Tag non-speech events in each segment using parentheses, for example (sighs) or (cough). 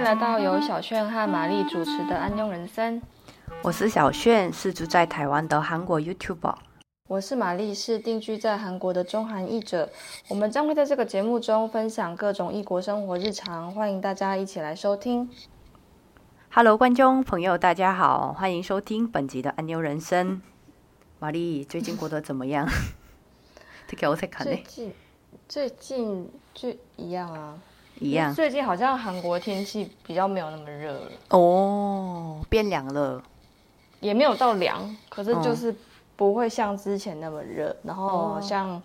迎来到由小炫和玛丽主持的《安妞人生》。我是小炫，是住在台湾的韩国 YouTuber。我是玛丽，是定居在韩国的中韩译者。我们将会在这个节目中分享各种异国生活日常，欢迎大家一起来收听。Hello，观众朋友，大家好，欢迎收听本集的《安妞人生》。玛丽，最近过得怎么样？(laughs) 最近最近就一样啊。一样最近好像韩国天气比较没有那么热了，哦，变凉了。也没有到凉，可是嗯就是不会像之前那么热，然后哦好像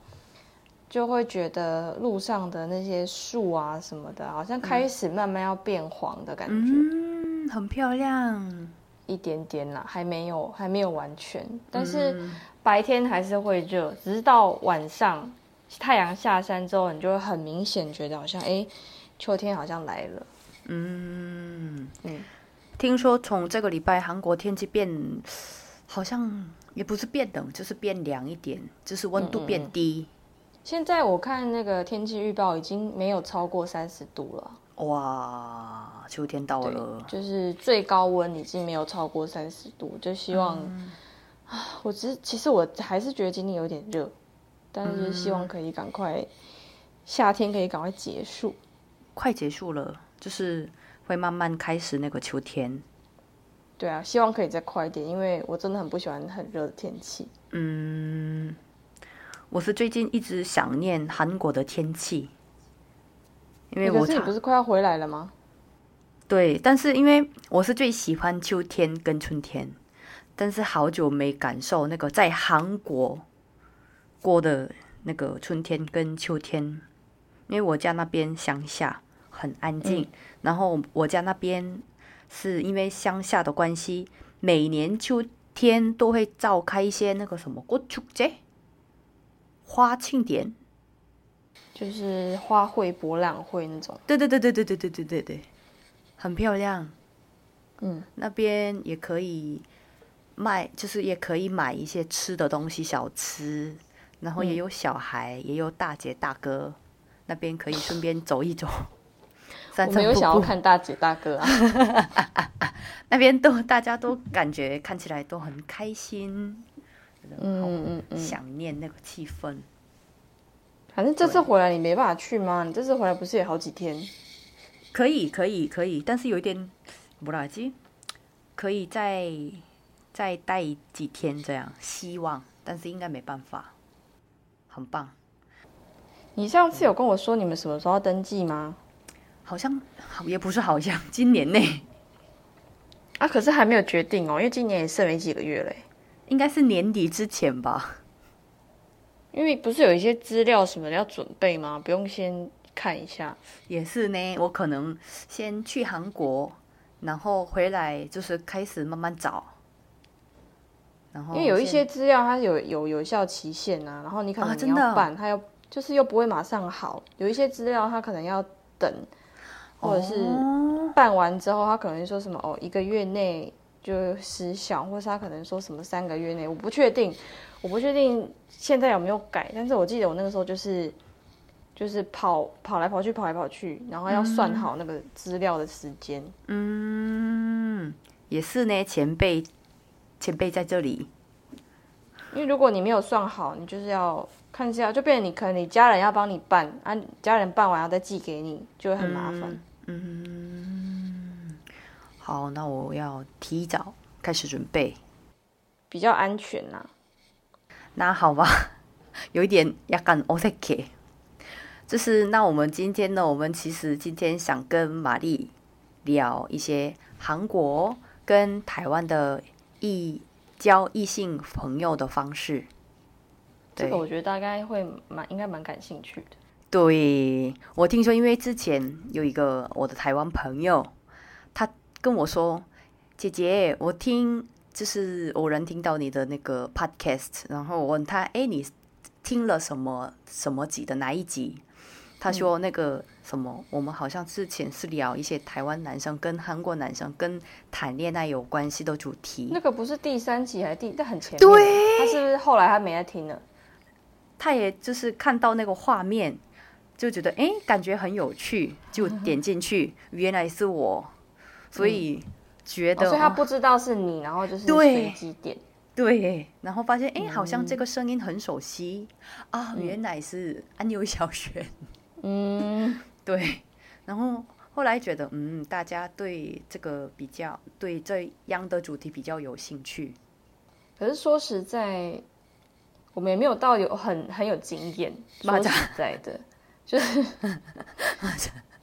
就会觉得路上的那些树啊什么的，好像开始慢慢要变黄的感觉。嗯，很漂亮。一点点啦，还没有还没有完全，但是嗯白天还是会热，只是到晚上太阳下山之后，你就会很明显觉得好像哎、诶秋天好像来了。嗯。嗯。听说从这个礼拜韩国天气变，好像也不是变冷，就是变凉一点，就是温度变低。现在我看那个天气预报已经没有超过三十度了，哇，秋天到了，，就是最高温已经没有超过三十度，就希望、啊，我只是其实我还是觉得今天有点热，但是就是希望可以赶快、夏天可以赶快结束。快结束了，就是会慢慢开始那个秋天。对啊，希望可以再快一点，因为我真的很不喜欢很热的天气。嗯，我是最近一直想念韩国的天气，因为我你不是快要回来了吗？对，但是因为我是最喜欢秋天跟春天，但是好久没感受那个在韩国过的那个春天跟秋天，因为我家那边乡下很安静，然后我家那边是因为乡下的关系，每年秋天都会召开一些那个什么国秋节花庆典，就是花卉博览会那种。对对对对对对对对对对，很漂亮。嗯，那边也可以卖，就是也可以买一些吃的东西、小吃，然后也有小孩，也有大姐大哥，那边可以顺便走一走。我没有想要看大姐大哥啊，(laughs) 那边都大家都感觉看起来都很开心，嗯嗯嗯，想念那个气氛。反正这次回来你没办法去吗？你这次回来不是也好几天？可以可以可以，但是有一点不垃圾，可以再再待几天这样，希望，但是应该没办法。很棒。你上次有跟我说你们什么时候要登记吗？好像好也不是好像，今年内 (laughs) 啊，可是还没有决定哦，因为今年也剩没几个月嘞。应该是年底之前吧。因为不是有一些资料什么的要准备吗？不用先看一下？也是呢，我可能先去韩国，然后回来就是开始慢慢找。然后因为有一些资料它有有有效期限啊，然后你可能你啊真的要办，它又就是又不会马上好。有一些资料它可能要等，或者是哦办完之后，他可能说什么哦一个月内就失效，或是他可能说什么三个月内，我不确定，我不确定现在有没有改，但是我记得我那个时候就是就是跑跑来跑去，跑来跑去，然后要算好那个资料的时间。嗯，也是呢，前辈前辈在这里。因为如果你没有算好，你就是要看一下，就变成你可能你家人要帮你办，啊，家人办完要再寄给你，就会很麻烦。嗯，好，那我要提早开始准备。比较安全呐、那好吧，(laughs) 有一点약간어색해。就是那我们今天呢，我们其实今天想跟玛丽聊一些韩国跟台湾的异交异性朋友的方式。这个我觉得大概会蛮应该蛮感兴趣的。 对，我听说，因为之前有一个我的台湾朋友，他跟我说：“姐姐，我听就是偶然听到你的那个 podcast，然后我问他，哎，你听了什么什么集的哪一集？”他说：“那个什么，我们好像之前是聊一些台湾男生跟韩国男生跟谈恋爱有关系的主题。那个不是第三集还是第？那很前面。对他是不是后来他没在听了？他也就是看到那个画面，就觉得哎，感觉很有趣，就点进去，原来是我，所以觉得，所以他不知道是你，然后就是随机点，对，然后发现哎，好像这个声音很熟悉啊，原来是安妞小璇，嗯，(laughs) 对，然后后来觉得嗯，大家对这个比较对这样的主题比较有兴趣，可是说实在，我们也没有到有很很有经验，(laughs) 说实在的。就是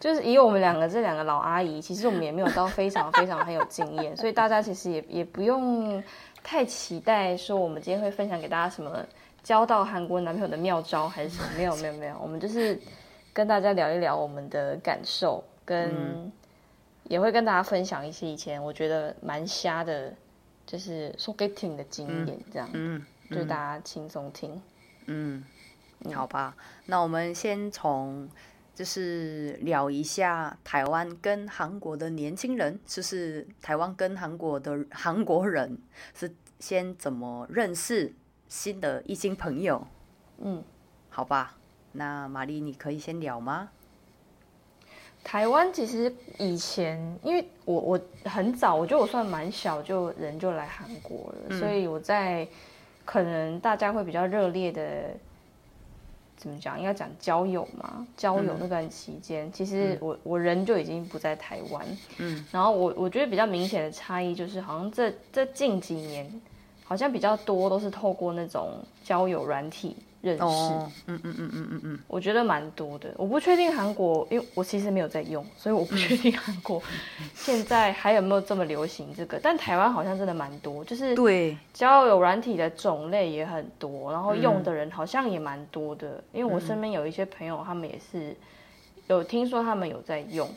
就是以我们两个这两个老阿姨，其实我们也没有到非常非常很有经验，所以大家其实也也不用太期待说我们今天会分享给大家什么交到韩国男朋友的妙招还是什么，没有没有没有，我们就是跟大家聊一聊我们的感受，跟也会跟大家分享一些以前我觉得蛮瞎的，就是 so getting 的经验，这样，嗯，就大家轻松听，嗯。好吧，那我们先从就是聊一下台湾跟韩国的年轻人，就是台湾跟韩国的韩国人是先怎么认识新的异性朋友？嗯，好吧，那玛丽你可以先聊吗？台湾其实以前，因为我我很早，我觉得我算蛮小就人就来韩国了，所以我在可能大家会比较热烈的。怎么讲？应该讲交友嘛？交友那段期间，其实我我人就已经不在台湾。嗯，然后我我觉得比较明显的差异就是，好像这这近几年，好像比较多都是透过那种交友软体。认识，嗯嗯嗯嗯嗯嗯，我觉得蛮多的。我不确定韩国，因为我其实没有在用，所以我不确定韩国现在还有没有这么流行这个。但台湾好像真的蛮多，就是对交友软体的种类也很多，然后用的人好像也蛮多的。因为我身边有一些朋友，他们也是有听说他们有在用，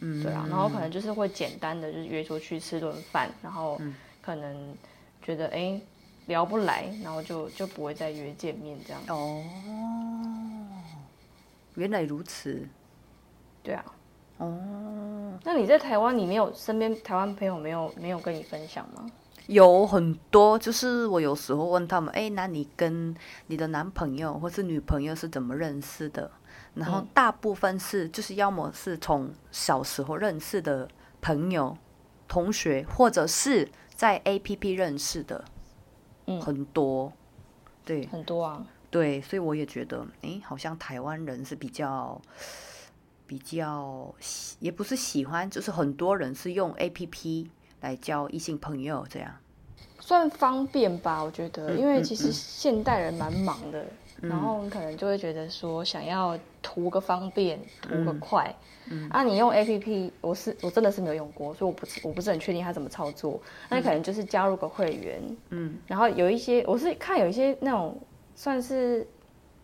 嗯，对啊，然后可能就是会简单的就是约出去吃顿饭，然后可能觉得哎。聊不来，然后就就不会再约见面这样。哦，原来如此。对啊。哦，那你在台湾，你没有身边台湾朋友没有没有跟你分享吗？有很多，就是我有时候问他们，哎，那你跟你的男朋友或是女朋友是怎么认识的？然后大部分是就是要么是从小时候认识的朋友、同学，或者是在 A P P 认识的。很多，对，很多啊，对，所以我也觉得，哎，好像台湾人是比较，比较喜，也不是喜欢，就是很多人是用 A P P 来交异性朋友，这样。算方便吧？我觉得，因为其实现代人蛮忙的。然后你可能就会觉得说，想要图个方便，图个快。嗯。啊，你用 A P P，我是我真的是没有用过，所以我不我不是很确定它怎么操作。那你可能就是加入个会员，嗯。然后有一些，我是看有一些那种算是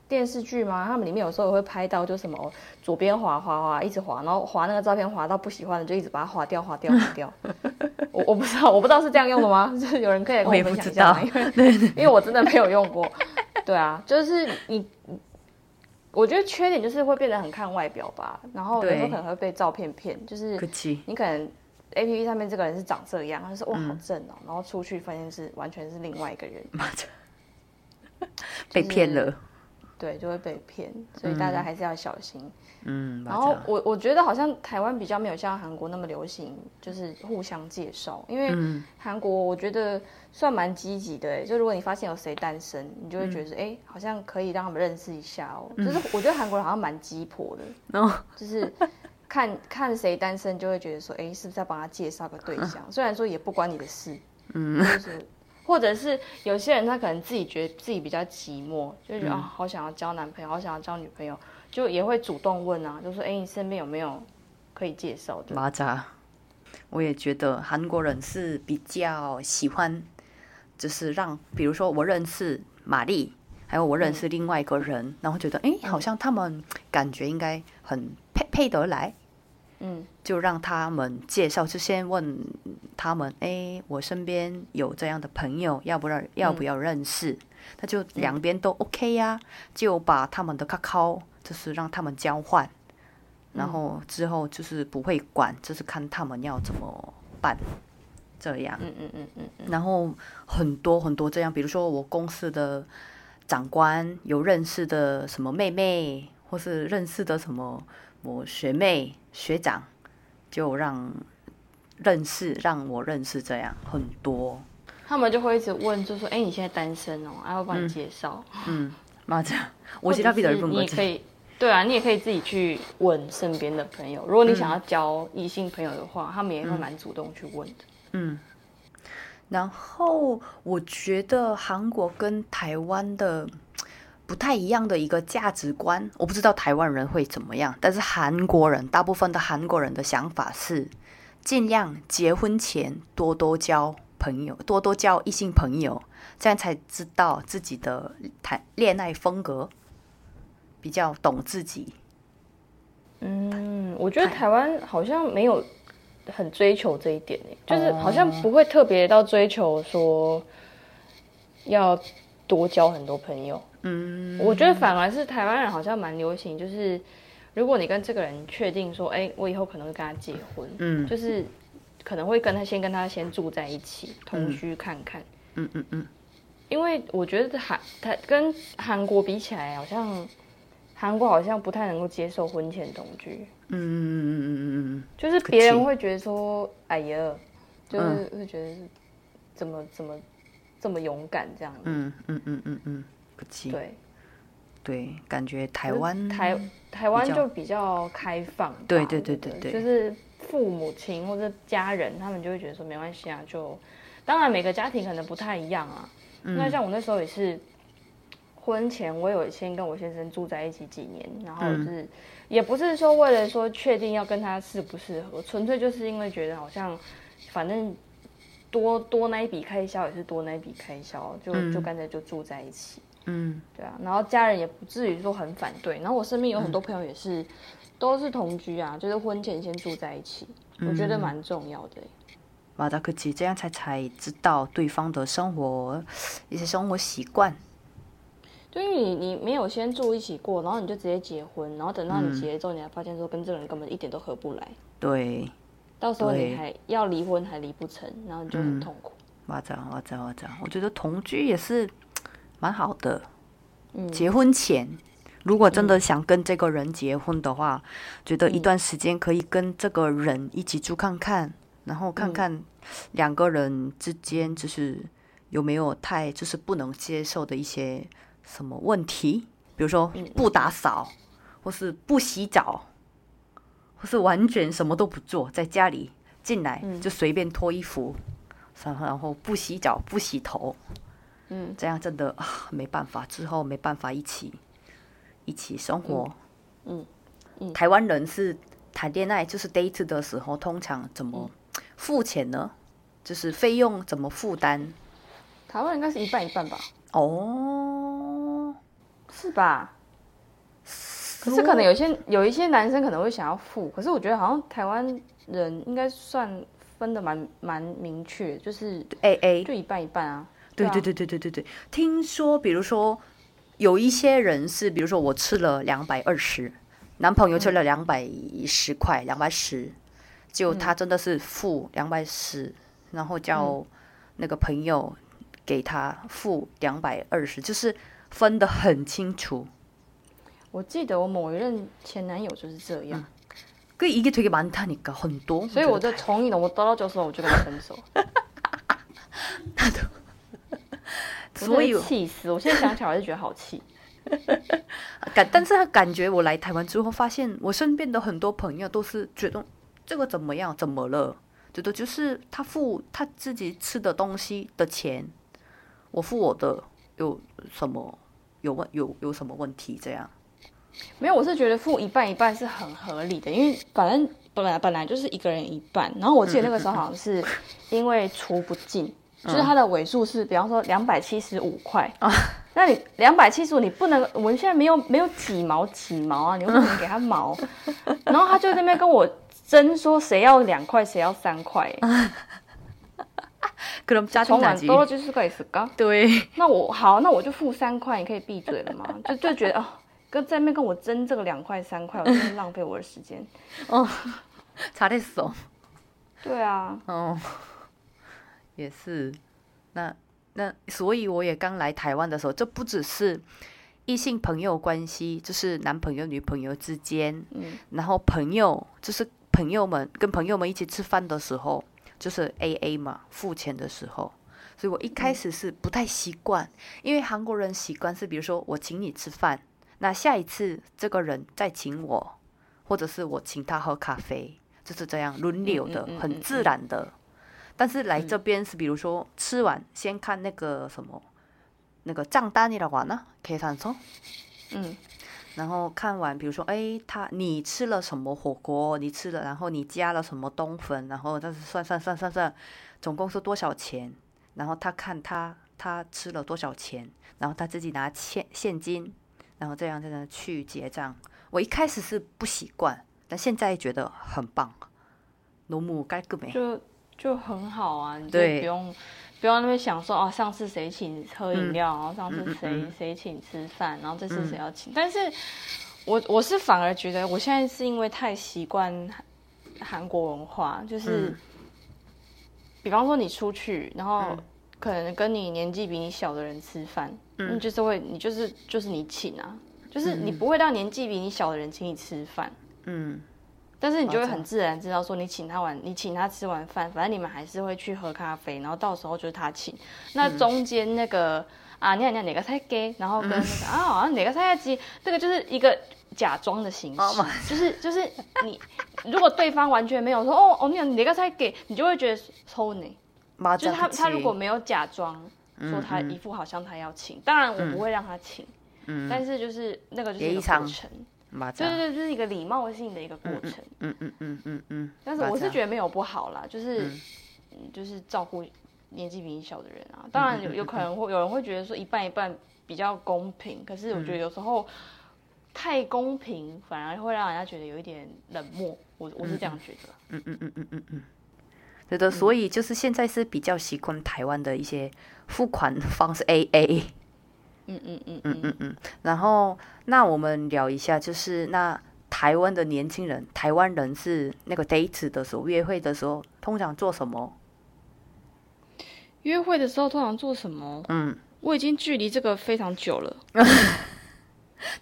电视剧吗？他们里面有时候也会拍到，就什么左边滑滑滑，一直滑，然后滑那个照片滑到不喜欢的，就一直把它滑掉，滑掉，滑掉。(laughs) 我我不知道，我不知道是这样用的吗？(laughs) 就是有人可以跟我分享一下，因为因为我真的没有用过。对啊，就是你，我觉得缺点就是会变得很看外表吧，然后有时候可能会被照片骗，就是你可能 A P P 上面这个人是长这样，他说哇好正哦，然后出去发现是完全是另外一个人，(laughs) 被骗了。对，就会被骗，所以大家还是要小心。嗯，然后我我觉得好像台湾比较没有像韩国那么流行，就是互相介绍。因为韩国我觉得算蛮积极的，就如果你发现有谁单身，你就会觉得哎，好像可以让他们认识一下哦。就是 (laughs) 我觉得韩国人好像蛮鸡婆的，(laughs) 然后就是看看谁单身，就会觉得说哎，是不是要帮他介绍个对象？(laughs) 虽然说也不关你的事，嗯，就是。或者是有些人他可能自己觉得自己比较寂寞，就觉得啊好想要交男朋友，好想要交女朋友，就也会主动问啊，就说哎你身边有没有可以介绍的？马扎，我也觉得韩国人是比较喜欢，就是让比如说我认识玛丽，还有我认识另外一个人，然后觉得哎好像他们感觉应该很配配得来。嗯，就让他们介绍，就先问他们，哎，我身边有这样的朋友，要不要要不要认识？那就两边都 OK 呀，就把他们的 call，就是让他们交换，然后之后就是不会管，就是看他们要怎么办，这样。嗯嗯嗯嗯嗯。然后很多很多这样，比如说我公司的长官有认识的什么妹妹。或是认识的什么我学妹学长，就让认识让我认识这样很多。他们就会一直问，就说：“哎、你现在单身哦？啊，要帮你介绍。嗯，妈这样，我其他比较或者是你可以，对啊，你也可以自己去问身边的朋友。如果你想要交异性朋友的话，他们也会蛮主动去问的。嗯，然后我觉得韩国跟台湾的不太一样的一个价值观，我不知道台湾人会怎么样，但是韩国人大部分的韩国人的想法是，尽量结婚前多多交朋友，多多交异性朋友，这样才知道自己的谈恋爱风格，比较懂自己。嗯，我觉得台湾好像没有很追求这一点诶，就是好像不会特别到追求说要多交很多朋友。嗯，我觉得反而是台湾人好像蛮流行，就是如果你跟这个人确定说，哎、我以后可能会跟他结婚，嗯就是可能会跟他先跟他先住在一起，同居看看。嗯嗯嗯，因为我觉得韩台跟韩国比起来，好像韩国好像不太能够接受婚前同居，嗯嗯嗯嗯嗯嗯就是别人会觉得说，哎呀，就是会觉得是怎么怎么这么勇敢这样子。嗯嗯嗯嗯嗯，不记对，对，感觉台湾台台湾就比较开放吧，对对对对对得就是父母亲或者家人，他们就会觉得说没关系啊，就当然每个家庭可能不太一样啊。嗯那像我那时候也是，婚前我有先跟我先生住在一起几年，然后嗯就是、也不是说为了说确定要跟他适不适合，纯粹就是因为觉得好像反正。多多那一笔开销也是多那一笔开销，就、就干脆就住在一起。嗯对啊，然后家人也不至于说很反对。然后我身边有很多朋友也是，都是同居啊，就是婚前先住在一起，我觉得蛮重要的欸。马达克奇这样才才知道对方的生活一些生活习惯。就因为你你没有先住一起过，然后你就直接结婚，然后等到嗯。你结了之后，你才发现说跟这个人根本一点都合不来，对，到时候你还要离婚还离不成，然后你就很痛苦。马扎马扎马扎，我觉得同居也是蛮好的。嗯。结婚前，如果真的想跟这个人结婚的话，觉得一段时间可以跟这个人一起住看看，然后看看两个人之间就是有没有太就是不能接受的一些什么问题，比如说不打扫，或是不洗澡，或是完全什么都不做，在家里进来就随便脱衣服，然后然后不洗澡不洗头，嗯，这样真的啊没办法，之后没办法一起一起生活。嗯。嗯。台湾人是谈恋爱就是 date 的时候，通常怎么付钱呢？就是费用怎么负担？台湾应该是一半一半吧？哦，是吧？可是可能有些有一些男生可能会想要付，可是我觉得好像台湾人应该算分的蛮蛮明确，就是 A A，就一半一半啊。啊对对对对对对对。听说，比如说有一些人是，比如说我吃了两百二十，男朋友吃了两百十块，两百十，就他真的是付两百十，然后叫那个朋友给他付两百二十，就是分得很清楚。我记得我某一任前男友就是这样， 그 이게 되게 많다니까 很多，所以我就同意了。我得到九十，我就跟他分手。所以我真的气死！我现在想起来，我就觉得好气。感，但是他感觉我来台湾之后，发现我身边的很多朋友都是觉得这个怎么样，怎么了？觉得就是他付他自己吃的东西的钱，我付我的，有 什么有问有有什么问题？这样，没有，我是觉得付一半一半是很合理的，因为反正本来本来就是一个人一半。然后我记得那个时候好像是因为除不尽，就是它的尾数是，比方说两百七十五块啊。那你两百七十五，你不能，我们现在没有没有几毛几毛啊，你又不能给他毛。(laughs) 然后他就在那边跟我争说谁要两块，谁要三块。그럼 从 짜증 晚 나지 多就是个是个。对，那我好，那我就付三块，你可以闭嘴了吗？(laughs) 就就觉得哦，跟在那边跟我争这个两块三块，我真是浪费我的时间。 잘했어。对啊，哦，(laughs) 也是。那那所以我也刚来台湾的时候，这不只是 异性朋友关系，就是男朋友女朋友之间，嗯然后朋友就是朋友们跟朋友们一起吃饭的时候， 就是 A A 嘛，付钱的时候。所以我一开始是不太习惯，因为韩国人习惯是，比如说我请你吃饭，那下一次这个人再请我，或者是我请他喝咖啡，就是这样轮流的，嗯嗯嗯很自然的。但是来这边是，比如说吃完先看那个什么，那个账单이라고하나 계산서， 嗯 然后看完，比如说，哎，他你吃了什么火锅？你吃了，然后你加了什么冬粉？然后但是算算算算算，总共是多少钱？然后他看他他吃了多少钱，然后他自己拿现现金，然后这样这样去结账。我一开始是不习惯，但现在觉得很棒。罗姆该更没就就很好啊，你就不用。不要那边想说哦，上次谁请喝饮料，然后上次谁、嗯谁请吃饭，然后这次谁要请。但是我我是反而觉得，我现在是因为太习惯韩韩国文化，就是、嗯。比方说你出去，然后嗯。可能跟你年纪比你小的人吃饭，就是会你就是就是你请啊，就是你嗯不会让年纪比你小的人请你吃饭。嗯但是你就会很自然知道说你请他玩你请他吃完饭反正你们还是会去喝咖啡然后到时候就是他请。那中间那个啊你看你看哪个菜给然后跟那个啊好像哪个菜鸡这个就是一个假装的形式就是就是你如果对方完全没有说哦哦你有哪个菜给你就会觉得抽你就是他他如果没有假装说他一副好像他要请当然我不会让他请但是就是那个就是一程。对对对就是一个礼貌性的一个过程。嗯嗯嗯嗯嗯但是我是觉得没有不好啦就是就是照顾年纪比你小的人啊当然有有可能会有人会觉得说一半一半比较公平可是我觉得有时候太公平反而会让人家觉得有一点冷漠我我是这样觉得。嗯嗯嗯嗯嗯嗯。觉得所以就是现在是比较习惯台湾的一些付款方式 aa 嗯嗯嗯嗯嗯嗯，然后那我们聊一下，就是那台湾的年轻人，台湾人是那个 date 的时候，约会的时候，通常做什么？约会的时候通常做什么？嗯，我已经距离这个非常久了。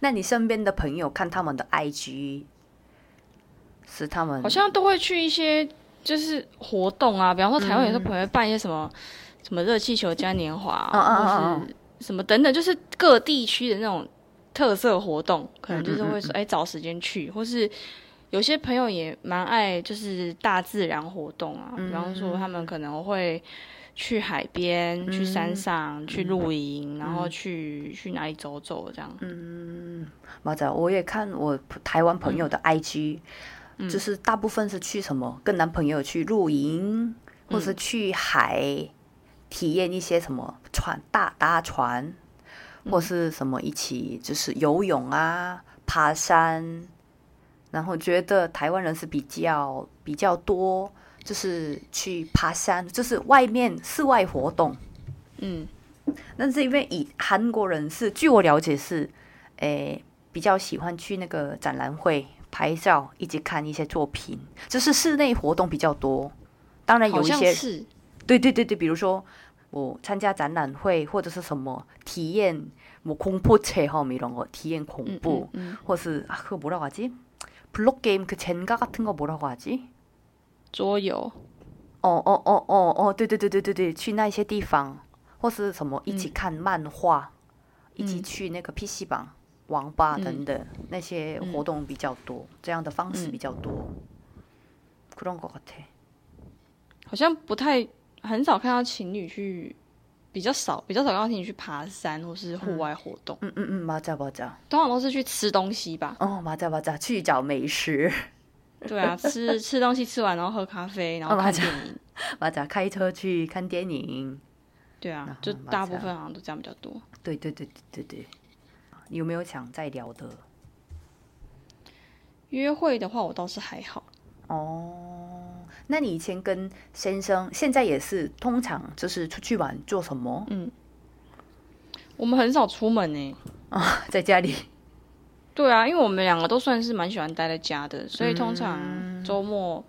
那你身边的朋友看他们的 IG，是他们好像都会去一些就是活动啊，比方说台湾有些朋友办一些什么、什么热气球嘉年华、啊，嗯嗯或是什么等等，就是各地区的那种特色活动，可能就是嗯会说哎、找时间去，或是有些朋友也蛮爱就是大自然活动啊，比方说他们可能会。去海边，去山上，去露营，然后去去哪里走走，这样。嗯，马仔，我也看我台湾朋友的 IG，、就是大部分是去什么跟男朋友去露营，或是去海体验一些什么船大搭船，或是什么一起就是游泳啊、爬山，然后觉得台湾人是比较比较多，就是去爬山，就是外面室外活动。嗯那是因为以韩国人是，据我了解是，诶、比较喜欢去那个展览会拍照，一起看一些作品，就是室内活动比较多。当然有一些，是，对对对对，比如说我参加展览会或者是什么体验，뭐공포체험이런거体验恐嗯怖，嗯嗯，或是啊그거뭐라고하지블록게임그젠가같은거뭐라고하지？ 桌游，哦哦哦哦哦，对对对对对对，去那些地方，或是什么一起嗯看漫画，一起嗯去那个 PC 榜、网吧嗯等等、那些活动比较多，这样的方式嗯比较多。그런것같아。 好像不太 很少看到情侣去，比较少比较少看到情侣去爬山或是户外活动。嗯嗯嗯，麻将麻将，通常都是去吃东西吧。哦，麻将麻将，去找美食。对啊，吃吃东西吃完，然后喝咖啡，然后看电影。麻将、开车去看电影。对啊，就大部分好像都这样比较多。对对对对对对，你有没有想再聊的？约会的话，我倒是还好。哦。那你以前跟先生，现在也是通常就是出去玩做什么？嗯我们很少出门呢、在家里。对啊，因为我们两个都算是蛮喜欢待在家的，所以通嗯常周末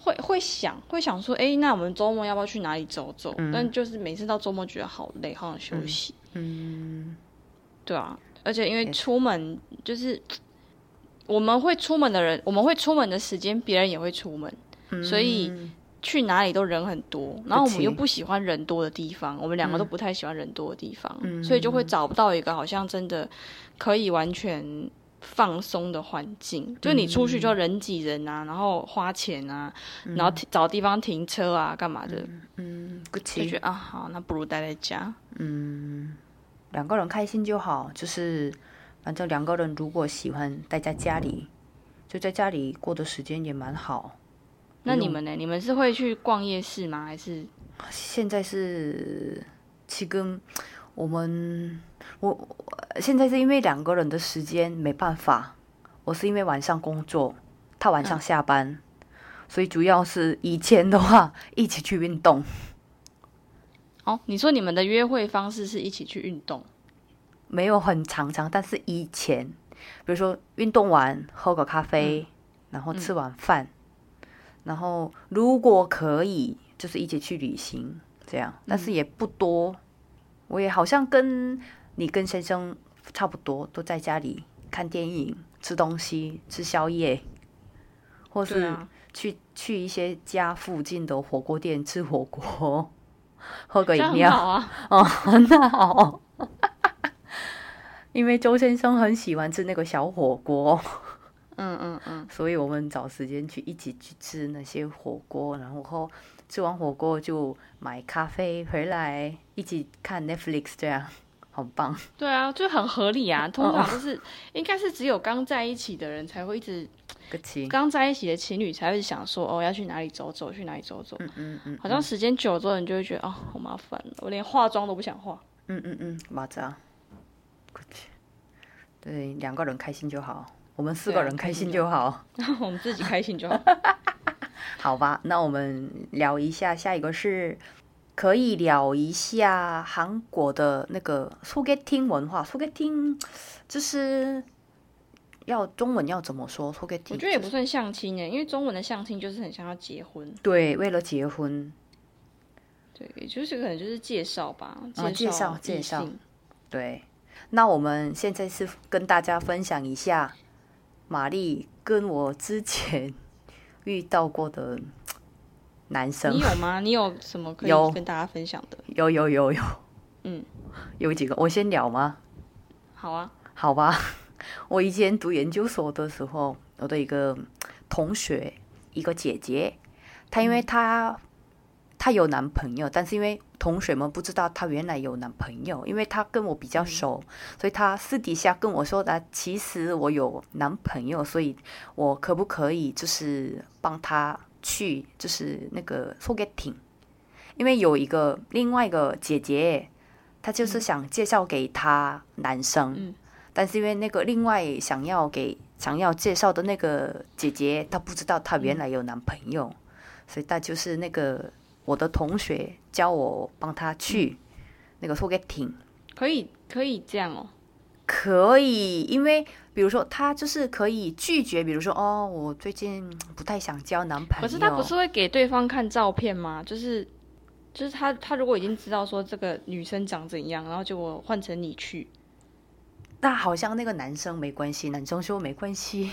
会会想会想说，哎、那我们周末要不要去哪里走走？但就是每次到周末觉得好累，好想休息。嗯对啊，而且因为出门就是我们会出门的人，我们会出门的时间，别人也会出门，所以去哪里都人很多。然后我们又不喜欢人多的地方，我们两个都不太喜欢人多的地方，所以就会找不到一个好像真的可以完全放松的环境。就你出去就人挤人啊，然后花钱啊，然后找地方停车啊，干嘛的？嗯，就觉得啊，好，那不如待在家。嗯，两个人开心就好，就是。反正两个人如果喜欢待在家里，就在家里过的时间也蛮好。那你们呢？你们是会去逛夜市吗？还是现在是去跟我们？我现在是因为两个人的时间没办法，我是因为晚上工作，他晚上下班，所以主要是以前的话一起去运动。哦，你说你们的约会方式是一起去运动？没有很常常，但是以前，比如说运动完喝个咖啡，然后吃完饭，然后如果可以，就是一起去旅行这样，但是也不多。我也好像跟你跟先生差不多，都在家里看电影、吃东西、吃宵夜，或是去去一些家附近的火锅店吃火锅，喝个饮料啊，(laughs) 哦，很好。(laughs) 因为周先生很喜欢吃那个小火锅，嗯嗯嗯，所以我们找时间去一起去吃那些火锅，然后吃完火锅就买咖啡回来一起看 Netflix，这样 (laughs) 好棒。对啊，就很合理啊。(laughs) 通常就是应该是只有刚在一起的人才会一直，(laughs) 刚在一起的情侣才会想说哦要去哪里走走，去哪里走走。嗯嗯嗯，好像时间久之后，你就会觉得哦好麻烦，我连化妆都不想化。嗯嗯嗯，马扎。对，两个人开心就好，我们四个人开心就好，(laughs) 我们自己开心就好。(laughs) 好吧，那我们聊一下下一个是，可以聊一下韩国的那个 s u g n 文化 s u g n 就是要中文要怎么说 s u g n 我觉得也不算相亲耶，因为中文的相亲就是很像要结婚。对，为了结婚。对，就是可能就是介绍吧，介、啊、介绍,介绍。对，那我们现在是跟大家分享一下。玛丽跟我之前遇到过的男生。你有吗？你有什么可以跟大家分享的？有有有有，嗯，有几个。我先聊吗？好啊，好吧。(laughs) 我以前读研究所的时候，我的一个同学，一个姐姐，她因为她她有男朋友，但是因为同学们不知道她原来有男朋友，因为她跟我比较熟，所以她私底下跟我说的，其实我有男朋友，所以我可不可以就是帮她去就是那个 sogeting，因为有一个另外一个姐姐，她就是想介绍给她男生，但是因为那个另外想要给想要介绍的那个姐姐，她不知道她原来有男朋友，所以她就是那个。我的同学教我帮他去那个 s o g e t i n g，可以可以这样哦，可以，因为比如说他就是可以拒绝，比如说哦，我最近不太想交男朋友。可是他不是会给对方看照片吗？就是就是他他如果已经知道说这个女生长怎样，然后就我换成你去，那好像那个男生没关系，男生说没关系。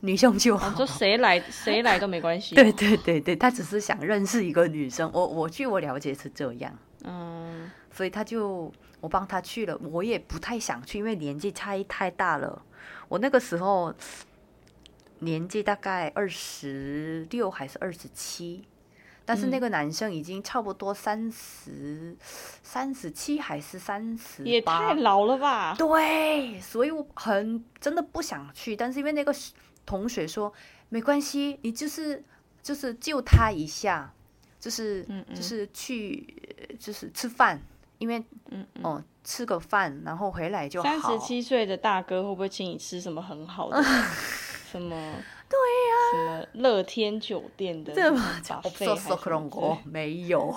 女生就好，说谁来 (laughs) 谁来都没关系。对对对对，他只是想认识一个女生。我我据我了解是这样，嗯，所以他就我帮他去了。我也不太想去，因为年纪差异太大了。我那个时候年纪大概二十六还是二十七，但是那个男生已经差不多三十三十七还是三十，也太老了吧？对，所以我很真的不想去，但是因为那个。同学说：“没关系，你就是就是救他一下，就是就是去就是吃饭，因为嗯哦吃个饭，然后回来就好。”三十七岁的大哥会不会请你吃什么很好的？(laughs) 什么？对呀，什么乐天酒店的？这么费还是没有？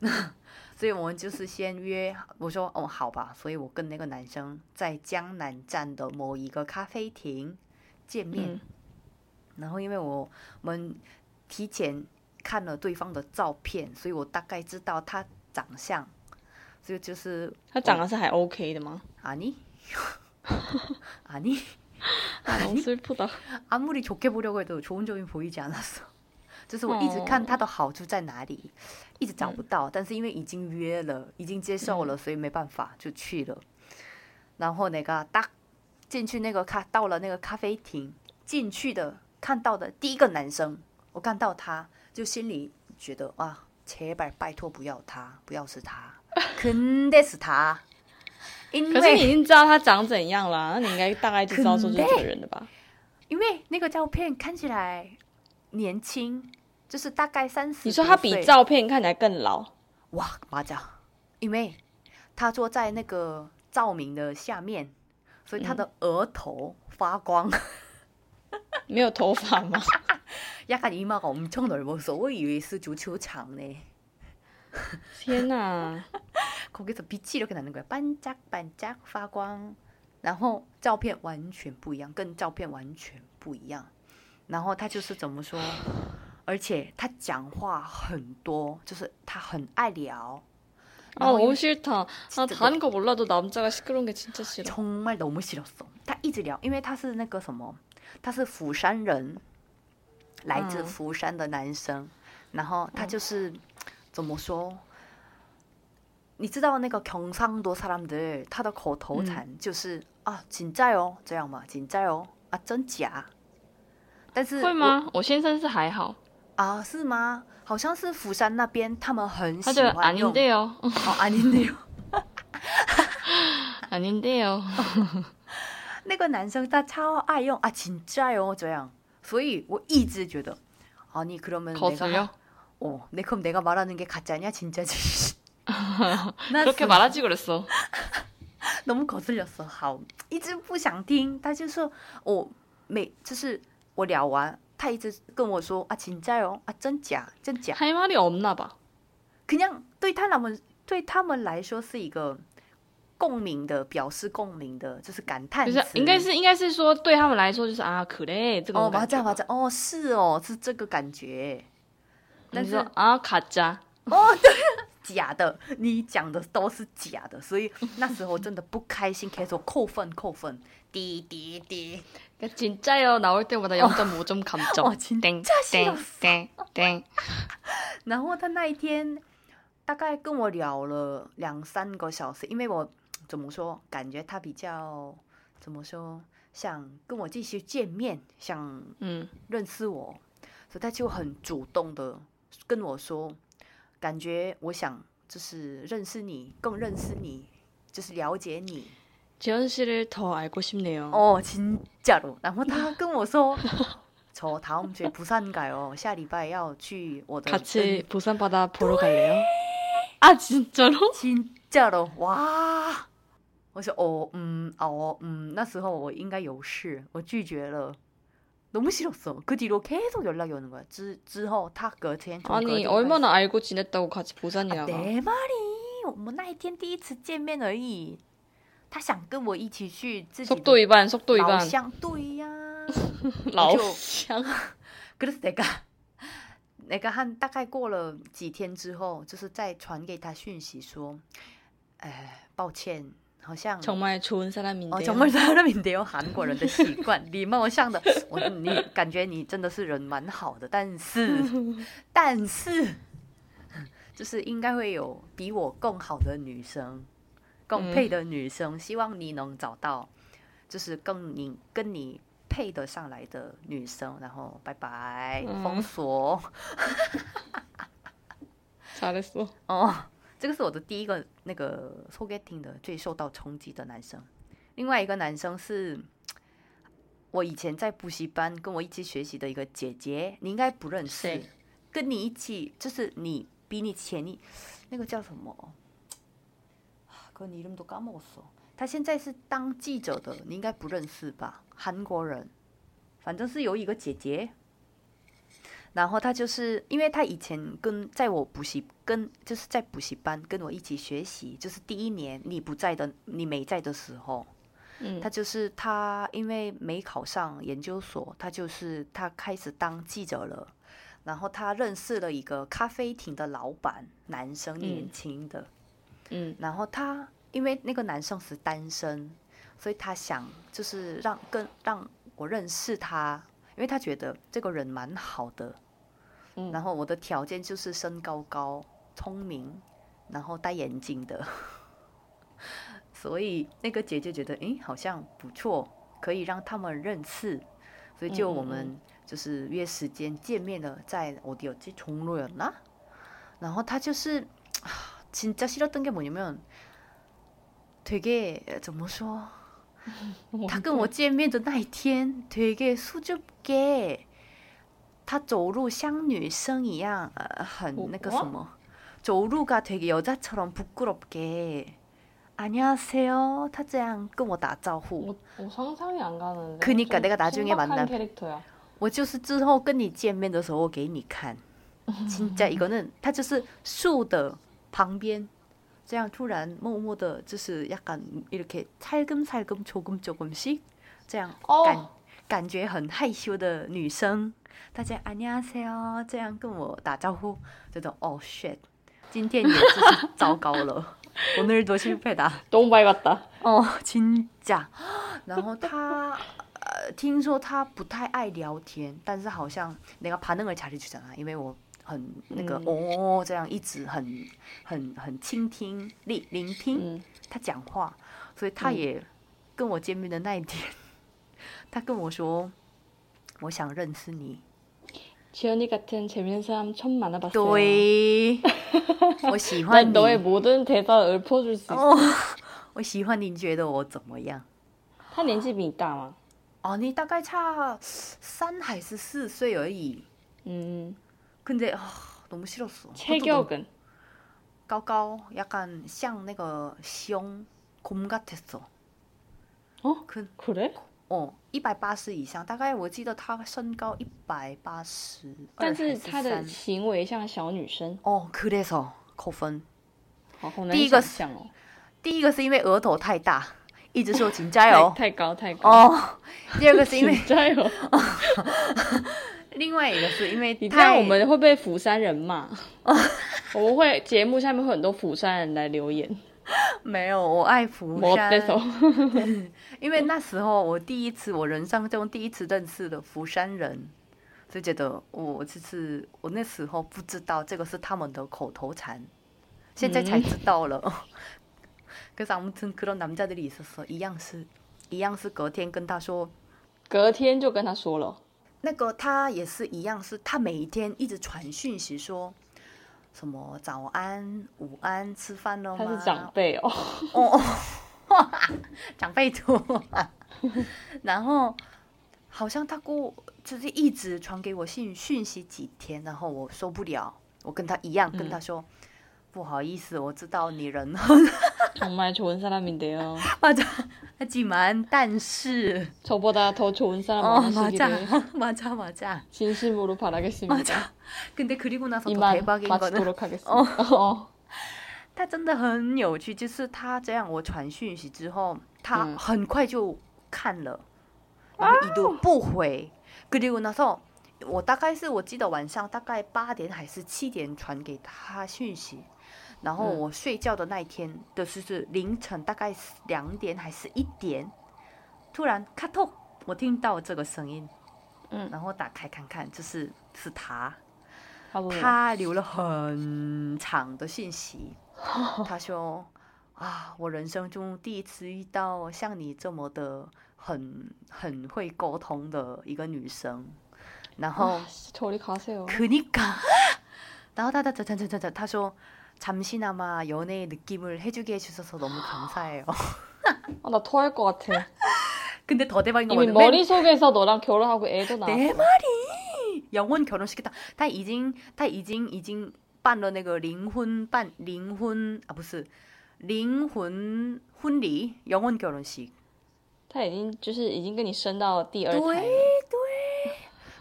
(laughs) 所以我们就是先约，我说哦好吧，所以我跟那个男生在江南站的某一个咖啡厅。见面，然后因为我们提前看了对方的照片，所以我大概知道他长相，所以就是他长得是还 OK 的吗？啊你 아니 아, 너무 슬프다. 아무리 좋게 보려고 해도 좋은 점이 보이지 않았어. (laughs) 就是我一直看它的好处在哪里，一直找不到，但是因为已经约了，已经接受了，所以没办法就去了。然后那个大 进去那个咖到了那个咖啡厅，进去的看到的第一个男生，我看到他就心里觉得啊，切拜拜托不要他，不要是他，肯定是他。因可是你已经知道他长怎样了，那你应该大概就知道说就是这个人的吧？因为那个照片看起来年轻，就是大概三十。你说他比照片看起来更老，哇，麻将，因为他坐在那个照明的下面，所以他的额头发光。(laughs) 没有头发吗？ 약간 이마가 엄청 넓어서 我以为是足球场呢。天哪！ (laughs) 거기서 빛이 이렇게 나는 거야. 반짝반짝 发光.然后照片完全不一样，跟照片完全不一样。然后他就是怎么说？而且他讲话很多，就是他很爱聊。 아 너무 싫다. 아 다른 거 몰라도 남자가 시끄러운 게 진짜 싫어. 정말 너무 싫었어. 他一直聊，因为他是那个什么，他是釜山人，来自嗯釜山的男生，然后他就是、怎么说？你知道那个경상도사람들他的口头禅就是、啊，진짜요这样嘛，진짜요啊，真假？但是会吗？我先生是还好，我？啊，是吗？ 好像是釜山那边他们很喜他就欢用 아닌데요. 哦，아닌데요。 아닌데요. 那个男生他超爱用啊，진짜요这样，所以我一直觉得，아니그러면 내가 거슬려? (laughs) (laughs) 어, 네 그럼 내가 말하는 게 가짜냐 진짜지? (laughs) 나 그렇게 말하지 그랬어. 너무 거슬렸어. 好，一直不想听。他就说我每就是我聊完， 他一直跟我说啊，진짜요啊，真假真假。 할 말이 없나 봐. 그냥 对他们对他们来说是一个共鸣的，表示共鸣的，就是感叹词。就是应该是应该是说对他们来说就是啊可嘞这哦，种感觉吧。 맞아맞아，哦，是哦，是这个感觉。但是你说啊卡加，(laughs) 假的，你讲的都是假的，所以那时候真的不开心，开始扣分扣分，滴滴滴。 진짜요 나올 때마다 0.5점 감점. 어, 진짜 싫었어. 땡땡땡. 然后他那一天大概跟我聊了两三个小时，因为我怎么说，感觉他比较怎么说，想跟我继续见面，想 음. 认识我，所以他就很主动的跟我说，感觉我想就是认识你，更认识你，就是了解你。 재현 씨를 더 알고 싶네요. 어 진짜로. 然后他跟我说，저 다음 주에 부산 가요. 下礼拜要去我的 같이 부산 바다 보러 갈래요? 아 진짜로? 진짜로 와. 我说哦嗯哦嗯那时候我应该有事，我拒绝了。 너무 싫었어. 그 뒤로 계속 연락이 오는 거야. 之之后他隔天从隔 아니 天 얼마나 알고 지냈다고 같이 开始 부산이나가? 아, 내 말이 我们那一天第一次见面而已。 他想跟我一起去自己 속도 的 위반, 속도 老 위반. 乡，对呀、 (laughs) 라오샹. (laughs) 그래서 내가 내가 한大概过了几天之后，就是再传给他讯息说，哎，抱歉，好像 정말 좋은 哦， 사람인데요. 정말사람인데요，韩国人的习惯，(laughs) 礼貌上的，我你感觉你真的是人蛮好的，但是但是就是应该会有比我更好的女生， 更配的女生希望你能找到就是更你跟你配得上来的女生然后拜拜封锁查个数哦这个是我的第一个那个 forgetting 的最受到冲击的男生。另外一个男生是我以前在补习班跟我一起学习的一个姐姐你应该不认识跟你一起就是你比你前一那个叫什么啊可你이름도까먹었어。他现在是当记者的，你应该不认识吧？韩国人，反正是有一个姐姐。然后他就是，因为他以前跟在我补习跟就是在补习班跟我一起学习，就是第一年你不在的，你没在的时候， 음. 他就是他因为没考上研究所，他就是他开始当记者了。然后他认识了一个咖啡厅的老板，男生，嗯年轻的。 嗯，然后他因为那个男生是单身，所以他想就是让更让我认识他，因为他觉得这个人蛮好的。嗯，然后我的条件就是身高高、聪明，然后戴眼镜的。(laughs) 所以那个姐姐觉得，哎，好像不错，可以让他们认识，所以就我们就是约时间见面了，在我哋去冲洛了啦。然后他就是。 진짜싫었던게뭐냐면되게怎么说？他跟我见面的那一天되게수줍게，他走路像女生一样，呃，很那个什么，走路가되게여자처럼부끄럽게。안녕하세요，他这样跟我打招呼。 어, 어, 상상이 안 가는데. 그니까 좀 내가 나중에 신박한 만나- 캐릭터야. 我就是之后跟你见面的时候我给你看，진짜이거는它就是树的 旁边，这样突然默默的，就是약간이렇게살금살금조금조금씩这样哦感感觉很害羞的女生，大家안녕하세요这样跟我打招呼，这种哦 shit，今天也就是糟糕了，(laughs) 오늘도실패다。 너무 밝았다. 哦，진짜。然后他呃，听说他不太爱聊天，但是好像那个반응을잘해주잖아，因为我 很那个、嗯哦，这样一直很很很倾听聆聆听 음. 他讲话，所以他嗯也跟我见面的那一天，他跟我说，我想认识你。 지연이 같은 재밌는 사람 처음 만나봤어요. 对，我(laughs) 喜 난 欢 너의 你。 모든 대사를 읊어줄 수 있어. 哦，(laughs) 我喜欢你，觉得我怎么样？ 他年纪比你大吗？哦，你大概差三还是四岁而已。 음. 근데 아, 너무 싫었어. 체격은? 까까오 약간 像那个熊곰 같았어. 어? 그, 그래? 어, 180以上. 大概我记得他身高180. 但是他的行为像小女生， 어, 그래서扣分.好好难第一个想象哦。第一个是因为额头太大，一直说紧加油。太太高太高。哦，第二个是因为加油！ (laughs) 另外一个是因为你这样太我们会被釜山人骂。我们会节目下面会很多釜山人来留言。没有我爱釜我山这，首(laughs) 因为那时候我第一次，我人生中第一次认识了釜山人，所以觉得我就是我那时候不知道这个是他们的口头禅，现在才知道了。可是아무튼그런남자들이있었어，一样是，一样是隔天跟他说，隔天就跟他说了， 那个他也是一样，是他每一天一直传讯息说。什么早安、午安，吃饭了吗？他是长辈哦。(laughs) 哦，长辈图，(laughs) 然后好像他过就是一直传给我信讯息几天，然后我受不了，我跟他一样跟他说、不好意思，我知道你人很 정말 좋은 사람인데요. (laughs) 맞아 하지만 但是 저보다 더 좋은 사람 어 맞아 만나시기를 (laughs) 맞아 맞아 진심으로 바라겠습니다. 맞아 근데 그리고 나서 더 이만 대박인 거는 마치도록 (laughs) 하겠습니다. 어. 他真的很有趣，就是他这样我传讯息之后，他嗯很快就看了，然后已读不回。그리고나서我大概是我记得晚上大概八点还是七点传给他讯息， 然后我睡觉的那一天的是是凌晨大概两点还是一点，突然咔透，我听到这个声音，嗯，然后打开看看，就是是他，他留了很长的信息，(laughs) 他说啊，我人生中第一次遇到像你这么的很很会沟通的一个女生，然后，啊、그 니， (laughs) 然后他他他他他他说。 잠시나마연애의느낌을해주게해주셔서너무감사해요。 아, 나 토할 것 같아. (laughs) 근데 더 대박인 거 이미 뭐냐면 머릿속에서 너랑 결혼하고 애도 낳았어. 내 말이 영혼 결혼시켰다. 他已经他已经已经办了那个灵婚办灵婚啊不是灵魂婚礼 영혼 결혼식. 他已经就是已经跟你生到第二胎了。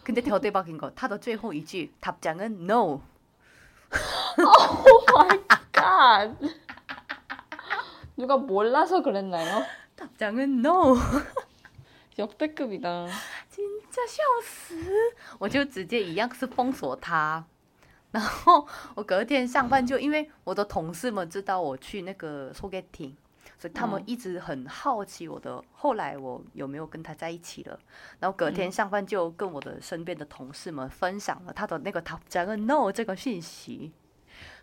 근데 더 대박인 거, 他的最后一句 답장은 no. God. 누가 몰라서 그랬나요? 답장은 no. 역대급이다. 진짜 笑死！我就直接一样是封锁他。然后我隔天上班就因为我的同事们知道我去那个 소개팅， 所以他们嗯一直很好奇我的后来我有没有跟他在一起了。然后隔天上班就跟我的身边的同事们分享了他的那个 top 加个 no 这个讯息，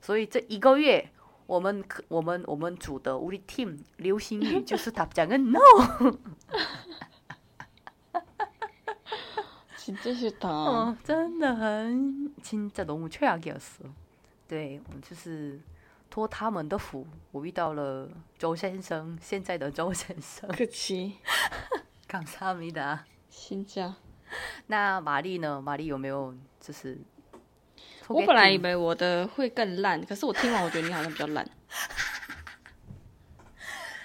所以这一个月。我们可我们我们组的우리 팀流行语(laughs) 就是답장은 no， 진짜싫다。 哦，真的很，진짜너무최악이었어。 对，我就是 托他们的福，我遇到了周先生，现在的周先生。 그치。 감사합니다。 진짜。 那玛丽呢？玛丽有没有就是？ 我本来以为我的会更烂可是我听完我觉得你好像比较烂。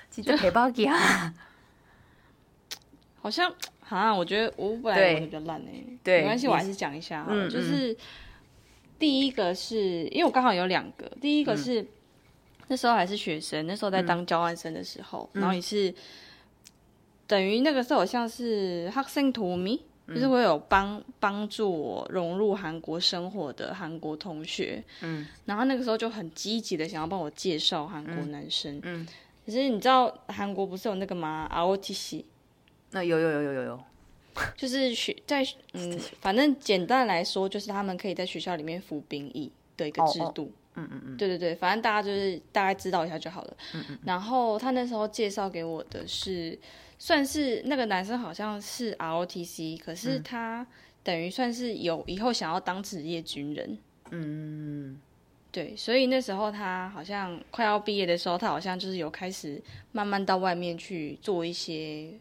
记得黑包夹 (laughs) 好像好像我觉得我本来也比较烂诶对没关系我还是讲一下哈就是第一个是因为我刚好有两个。第一个是那时候还是学生那时候在当交换生的时候然后也是等于那个时候好像是 h u x i n g to me 就是我有帮帮助我融入韩国生活的韩国同学，嗯，然后那个时候就很积极的想要帮我介绍韩国男生，嗯，可是你知道韩国不是有那个吗？ROTC。那有有有有有有，(laughs) 就是学在嗯，反正简单来说，就是他们可以在学校里面服兵役的一个制度。嗯嗯嗯，对对对，反正大家就是大概知道一下就好了。嗯嗯。然后他那时候介绍给我的是，算是那个男生好像是 ROTC，可是他等于算是有以后想要当职业军人。嗯对，所以那时候他好像快要毕业的时候，他好像就是有开始慢慢到外面去做一些，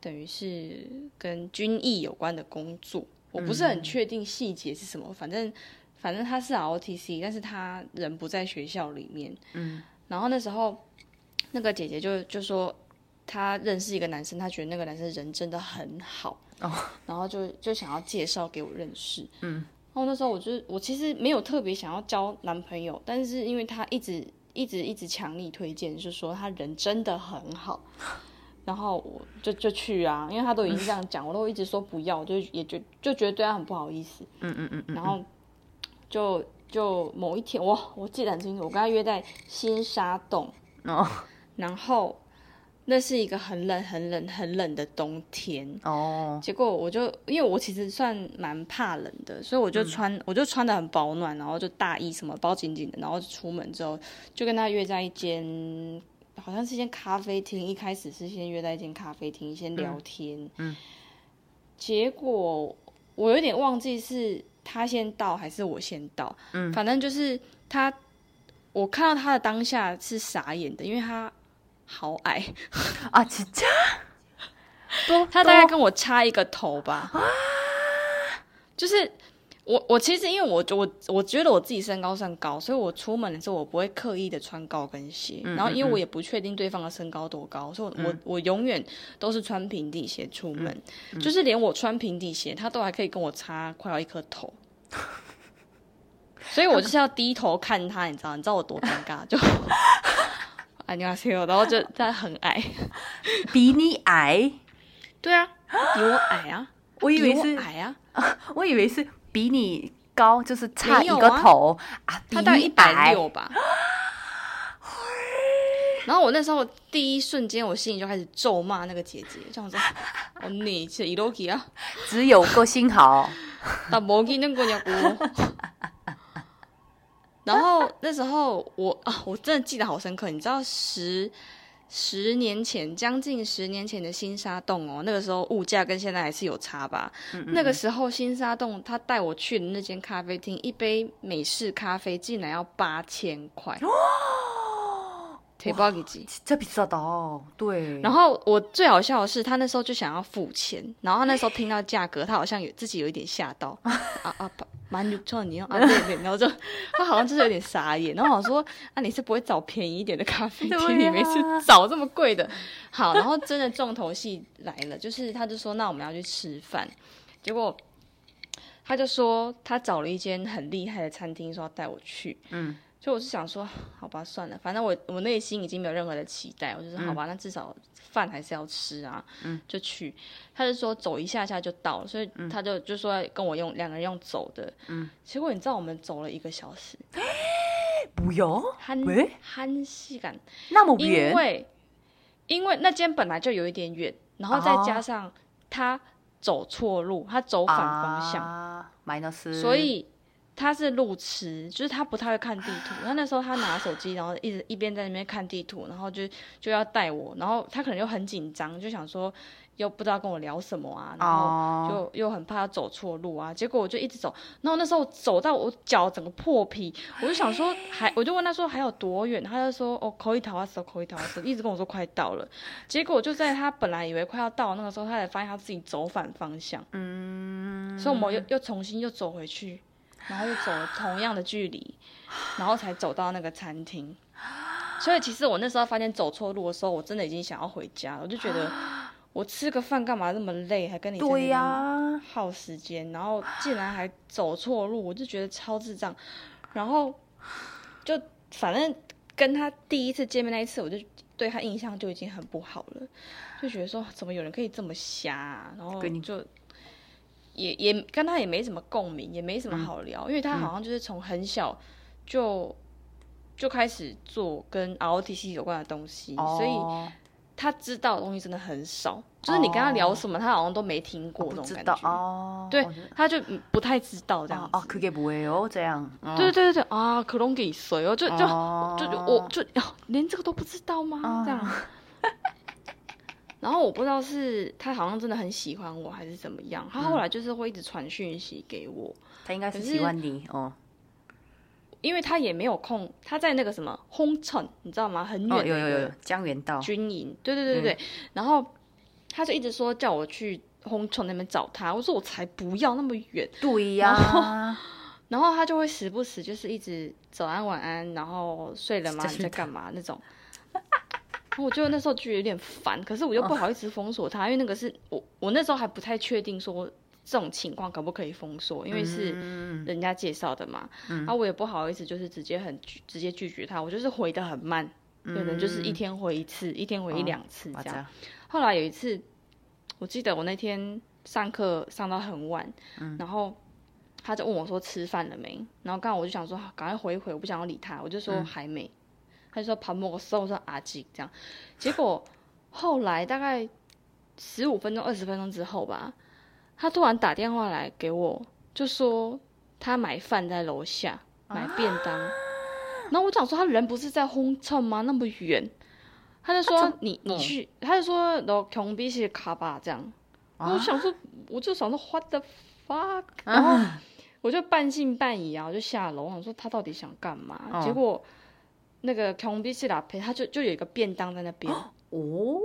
等于是跟军役有关的工作。我不是很确定细节是什么，反正反正他是 ROTC，但是他人不在学校里面。嗯。然后那时候那个姐姐就就说，她认识一个男生，她觉得那个男生人真的很好，哦，然后就就想要介绍给我认识。嗯。然后那时候我就我其实没有特别想要交男朋友，但是因为他一直一直一直强力推荐，就说他人真的很好，(laughs) 然后我就就去啊，因为他都已经这样讲，我都一直说不要，我就也就就觉得对他很不好意思，嗯嗯嗯嗯，然后就就某一天，哇，我记得很清楚，我跟他约在新沙洞，哦。然后那是一个很冷很冷很冷的冬天，哦，结果我就因为我其实算蛮怕冷的，所以我就穿、我就穿的很保暖，然后就大衣什么包紧紧的，然后出门之后就跟他约在一间好像是一间咖啡厅，一开始是先约在一间咖啡厅先聊天，嗯。结果我有点忘记是他先到还是我先到，嗯。反正就是他我看到他的当下是傻眼的，因为他好矮。(laughs) 啊，姐姐。(laughs) 他大概跟我差一个头吧。啊。就是我我其实因为我我我觉得我自己身高算高，所以我出门的时候我不会刻意的穿高跟鞋。然后因为我也不确定对方的身高多高，所以我我我永远都是穿平底鞋出门。就是连我穿平底鞋他都还可以跟我差快要一颗头。(laughs) 所以我就是要低头看他，你知道你知道我多尴尬，就。안녕하세요，然后就他很矮。比你矮，对啊，比我矮啊，比我我以为是，矮啊，(laughs) 我以为是比你高，就是差一没有啊个头啊，比他大概一你百矮六吧。(laughs) 然后我那时候第一瞬间，我心里就开始咒骂那个姐姐，这样说：“哦，你是伊洛基啊，只有个性好，(laughs) 打摩基那个娘 然后那时候我啊，我真的记得好深刻。你知道十十年前，将近十年前的新沙洞哦，那个时候物价跟现在还是有差吧？那个时候新沙洞他带我去的那间咖啡厅，一杯美式咖啡竟然要八千块。(laughs) 铁包给鸡。 진짜비싸다。对，然后我最好笑的是，他那时候就想要付钱，然后他那时候听到价格，他好像有自己有一点吓到啊啊，蛮六千你啊，对对，然后就他好像就是有点傻眼，然后我说啊，你是不会找便宜一点的咖啡对厅，你啊每次找这么贵的。好，然后真的重头戏来了，就是他就说那我们要去吃饭，结果他就说他找了一间很厉害的餐厅，说要带我去，嗯。 就我是想说 (sighs) 好吧算了反正我我内心已经没有任何的期待我就说好吧那至少饭还是要吃啊嗯。就去。他就说走一下下就到了所以他就就说跟我用两个人用走的嗯。结果你知道我们走了一个小时。(gasps) 不用憨憨细感那么远因为因为那间本来就有一点远然后再加上他走错路他走反方向所以他是路痴，就是他不太会看地图。他那时候他拿手机，然后一直一边在那边看地图，然后就就要带我，然后他可能又很紧张，就想说又不知道跟我聊什么啊，然后哦，就又很怕走错路啊。结果我就一直走，然后那时候走到我脚整个破皮，我就想说还，我就问他说还有多远，他就说哦，可以逃啊，走，可以逃啊，走，一直跟我说快到了。结果就在他本来以为快要到那个时候，他才发现他自己走反方向。嗯，所以我们又又重新又走回去，然后又走了同样的距离，然后才走到那个餐厅。所以其实我那时候发现走错路的时候，我真的已经想要回家了。我就觉得我吃个饭干嘛那么累，还跟你对呀，耗时间，然后竟然还走错路，我就觉得超智障。然后就反正跟他第一次见面那一次，我就对他印象就已经很不好了，就觉得说怎么有人可以这么瞎、啊，然后跟你就也也跟他也没什么共鸣，也没什么好聊，因为他好像就是从很小就就开始做跟 ROTC 有关的东西，所以他知道的东西真的很少，就是你跟他聊什么，他好像都没听过那种感觉。对，他就不太知道这样。哦，可给不会哦，这样。对对对对，啊，可能给谁哦，就就就我就连这个都不知道吗？这样。(laughs) 然后我不知道是他好像真的很喜欢我，还是怎么样。他后来就是会一直传讯息给我，他应该是喜欢你哦。因为他也没有空，他在那个什么烘城，你知道吗？很远有有有有江原道，军营，对对对对对。然后他就一直说叫我去烘城那边找他，我说我才不要那么远。对呀，(laughs) 然后他就会时不时就是一直早安晚安，然后睡了吗？你在干嘛那种。我就那时候觉得有点烦，可是我又不好意思封锁他，因为那个是我我那时候还不太确定说这种情况可不可以封锁，因为是嗯。人家介绍的嘛。然后我也不好意思就是直接很拒直接拒绝他，我就是回的很慢，可能就是一天回一次，一天回一两次这样。后来有一次，我记得我那天上课上到很晚，然后他就问我说吃饭了没，然后刚好我就想说赶快回一回，我不想要理他，我就说还没，他就说爬某个山，我说阿吉这样，结果后来大概十五分钟、二十分钟之后吧，他突然打电话来给我，就说他买饭在楼下买便当，然后我想说他人不是在红城吗？那么远，他就说你你去，他就说然穷比是卡巴这样，我想说我就想说 what the fuck，然后我就半信半疑啊，我就下楼，我想说他到底想干嘛？结果。那个穷逼是拉陪，他就就有一个便当在那边，(gasps) 哦，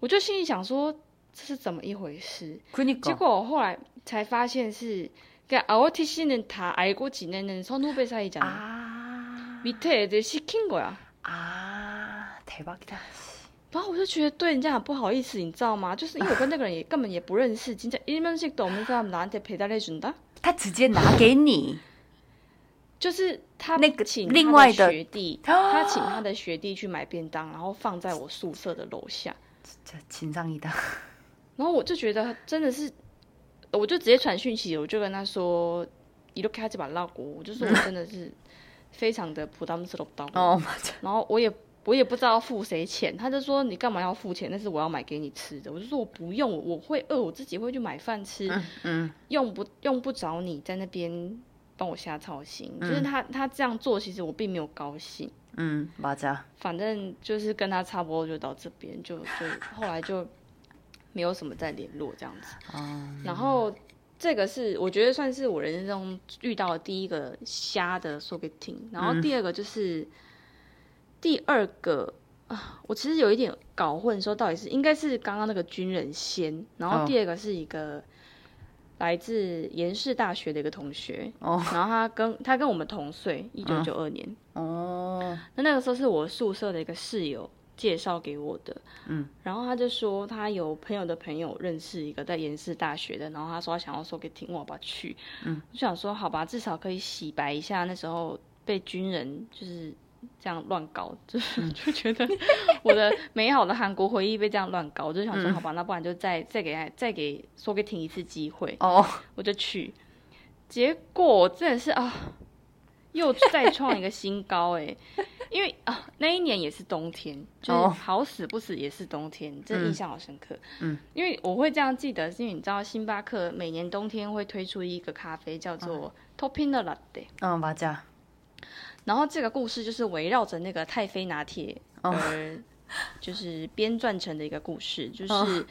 我就心里想说这是怎么一回事？ 그니까 结果我后来才发现是그러니까 ROTC는 다 알고 지내는 선후배 사이잖아. 아 밑에 애들 시킨 거야. 아 대박이다. 然后我就觉得对人家很不好意思，你知道吗？就是因为我跟那个人也根(laughs) 本也不认识，진짜일면식도없는사람나한테배달해준다。 他直接拿给你， 就是他那个请另外的学弟，(gasps) 他请他的学弟去买便当，然后放在我宿舍的楼下，情商一大。然后我就觉得真的是，我就直接传讯息，我就跟他说，你就开这把老古，我就说我真的是 (laughs) 非常的不当是不当哦。然后我也我也不知道付谁钱，他就说你干嘛要付钱？但是我要买给你吃的，我就说我不用，我会饿，我自己会去买饭吃，嗯，用不用不着你在那边。帮我瞎操心就是他他这样做其实我并没有高兴。嗯马甲反正就是跟他差不多就到这边就就后来就没有什么再联络这样子啊然后这个是我觉得算是我人生中遇到的第一个瞎的说给听然后第二个就是第二个啊我其实有一点搞混说到底是应该是刚刚那个军人先然后第二个是一个来自延世大学的一个同学，哦。然后他跟他跟我们同岁，一九九二年，哦。那那个时候是我宿舍的一个室友介绍给我的，嗯，然后他就说他有朋友的朋友认识一个在延世大学的，然后他说他想要说给听我爸去，嗯，我想说好吧，至少可以洗白一下那时候被军人就是这样乱搞就是 (laughs) 就觉得我的美好的韩国回忆被这样乱搞我就想说好吧那不然就再再给再给说给停一次机会哦。我就去。结果真的是啊又再创一个新高哎。(laughs) 因为啊那一年也是冬天就是好死不死也是冬天真的印象好深刻。嗯。因为我会这样记得是因为你知道星巴克每年冬天会推出一个咖啡叫做 topinala day 嗯麻将然后这个故事就是围绕着那个太妃拿铁哦。而就是编撰成的一个故事，就是哦。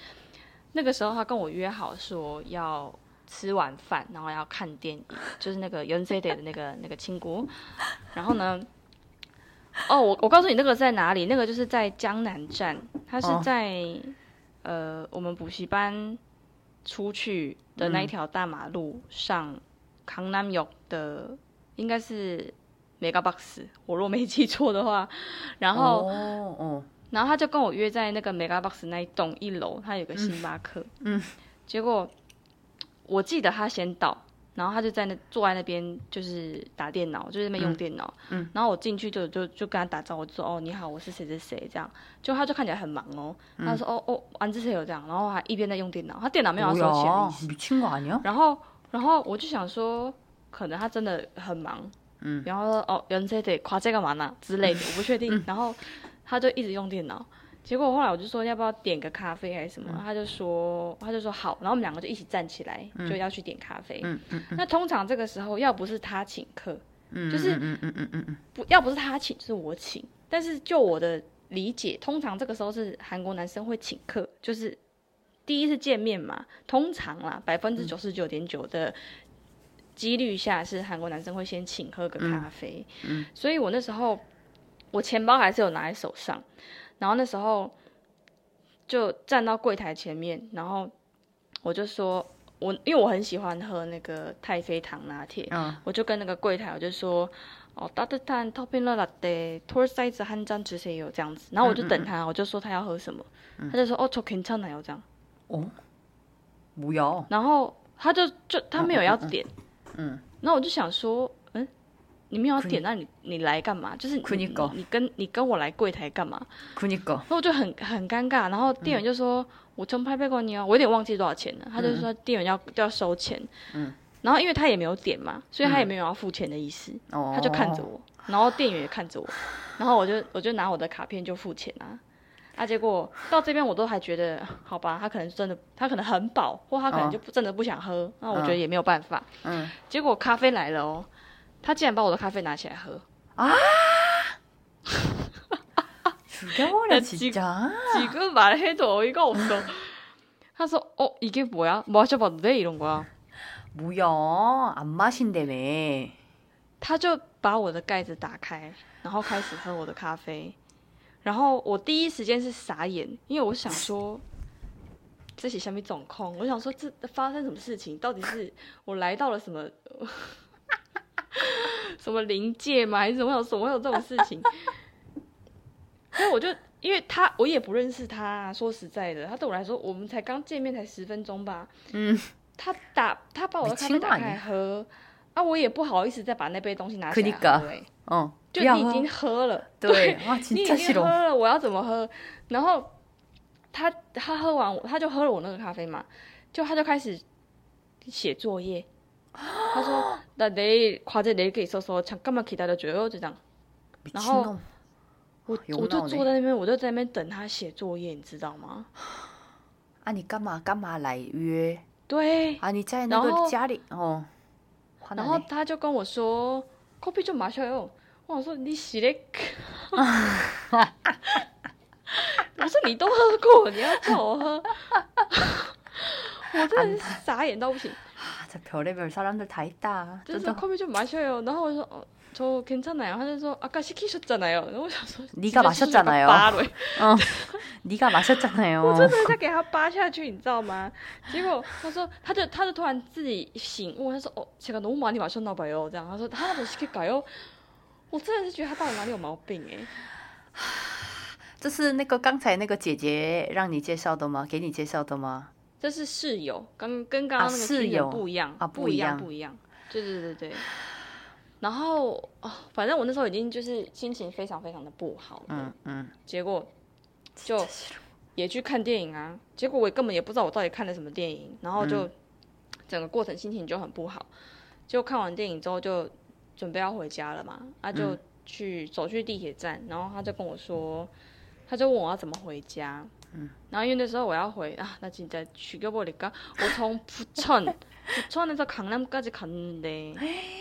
那个时候他跟我约好说要吃完饭，然后要看电影，就是那个 y o n z e d 的那个那个亲姑，然后呢，哦，我我告诉你那个在哪里，那个就是在江南站，它是哦。在、呃我们补习班出去的那一条大马路上，康南有的应该是 mega box，我若没记错的话，然后，哦，然后他就跟我约在那个 mega box 那一栋一楼，他有个星巴克。嗯，结果我记得他先到，然后他就在那坐在那边，就是打电脑，就是那边用电脑。嗯，然后我进去就就就跟他打招呼，说哦你好，我是谁谁谁这样。就他就看起来很忙哦，他说哦哦，安之杰有这样，然后还一边在用电脑，他电脑没有收钱。你？然后然后我就想说，可能他真的很忙。嗯。然后说哦，人在得夸这干嘛呢之类的，(laughs) 我不确定。然后他就一直用电脑，结果后来我就说要不要点个咖啡还是什么，他就说他就说好，然后我们两个就一起站起来，就要去点咖啡。嗯嗯那通常这个时候要不是他请客，嗯，就是嗯嗯嗯嗯嗯不要不是他请就是我请，但是就我的理解，通常这个时候是韩国男生会请客，就是第一次见面嘛，通常啦百分之九十九点九的几率下是韩国男生会先请喝个咖啡，嗯所以我那时候我钱包还是有拿在手上，然后那时候就站到柜台前面，然后我就说。我因为我很喜欢喝那个太妃糖拿铁，嗯我就跟那个柜台我就说，哦，따뜻한 토핑 라떼 톨 사이즈 한 잔 주세요这样子，然后我就等他，我就说他要喝什么，他就说哦，저괜찮아요这样， 어 뭐야？ 然后他就就他没有要点， 嗯。然后我就想说嗯你没有点那你你来干嘛？就是你跟你跟我来柜台干嘛？那我就很很尴尬。然后店员就说我从拍拍过你哦我有点忘记多少钱了。他就说店员要都要收钱。嗯。然后因为他也没有点嘛所以他也没有要付钱的意思。他就看着我然后店员也看着我。然后我就我就拿我的卡片就付钱啊。啊，结果到这边我都还觉得好吧，他可能真的，他可能很饱，或他可能哦就不真的不想喝，那我觉得也没有办法。嗯结果咖啡来了哦，他竟然把我的咖啡拿起来喝， 죽여버려 진짜 几个말해도어이가없어。他说：“哦，이게뭐야마셔봐도돼이런거야。 뭐야 안 마신다며 他就把我的盖子打开，然后开始喝我的咖啡。 然后我第一时间是傻眼，因为我想说自己下面总控，我想说这发生什么事情？到底是我来到了什么 (laughs) 什么临界吗？还是怎么想？怎么有这种事情？所以我就因为他，我也不认识他。说实在的，他对我来说，我们才刚见面才十分钟吧。嗯。他打他把我的咖啡打开喝，啊，我也不好意思再把那杯东西拿起来。对，嗯。就不要喝你已经喝了，对啊(laughs) 你진짜 已经 싫어 喝了，我要怎么喝？然后他他喝完，他就喝了我那个咖啡嘛，就他就开始写作业。他说：“(gasps) 나내일과제낼게있어서잠깐만기다려줘요。”就这样， 미친然后 놈 我有我就闹呢坐在那边，我就在那边等他写作业，你知道吗？ 아니干嘛干嘛来约对， 아니在那然后个家里哦화나 然后 네 他就跟我说：“커피좀마셔요。” 我说：“你洗嘞？”我说：“你都喝过，你要叫我喝？”我真的是傻眼到不行， 아, 저 (laughs) (laughs) 별의별 사람들 다 있다 就是 진짜 说 커피 좀 마셔요. 然后我就说：“哦，저괜찮아요。”他就说：“아까시키셨잖아요。”然后我想说：“你가마셨잖아요 扒了， (laughs) 어, 네가 마셨잖아요 我真的在给他扒下去，你知道吗？结果他说，他就他就突然自己醒悟，他说：“哦，제가너무많이마셨나봐요。”这样，他说：“他怎么시킬까요？” 我真的是觉得他到底哪里有毛病哎、(sighs) 这是那个刚才那个姐姐让你介绍的吗？给你介绍的吗？这是室友，刚跟刚刚那个啊室友不一样啊不一样，不一样不一样。对对对对。然后哦，反正我那时候已经就是心情非常非常的不好了，嗯嗯，结果就也去看电影啊，结果我根本也不知道我到底看了什么电影，然后就整个过程心情就很不好。就看完电影之后就准备要回家了嘛，啊就 去走去地铁站，然后他就跟我说，他就问我要怎么回家。嗯，然后因为那时候我要回啊，(laughs) 那진짜죽여버릴까？我从부천부천에서강남까지갔는데，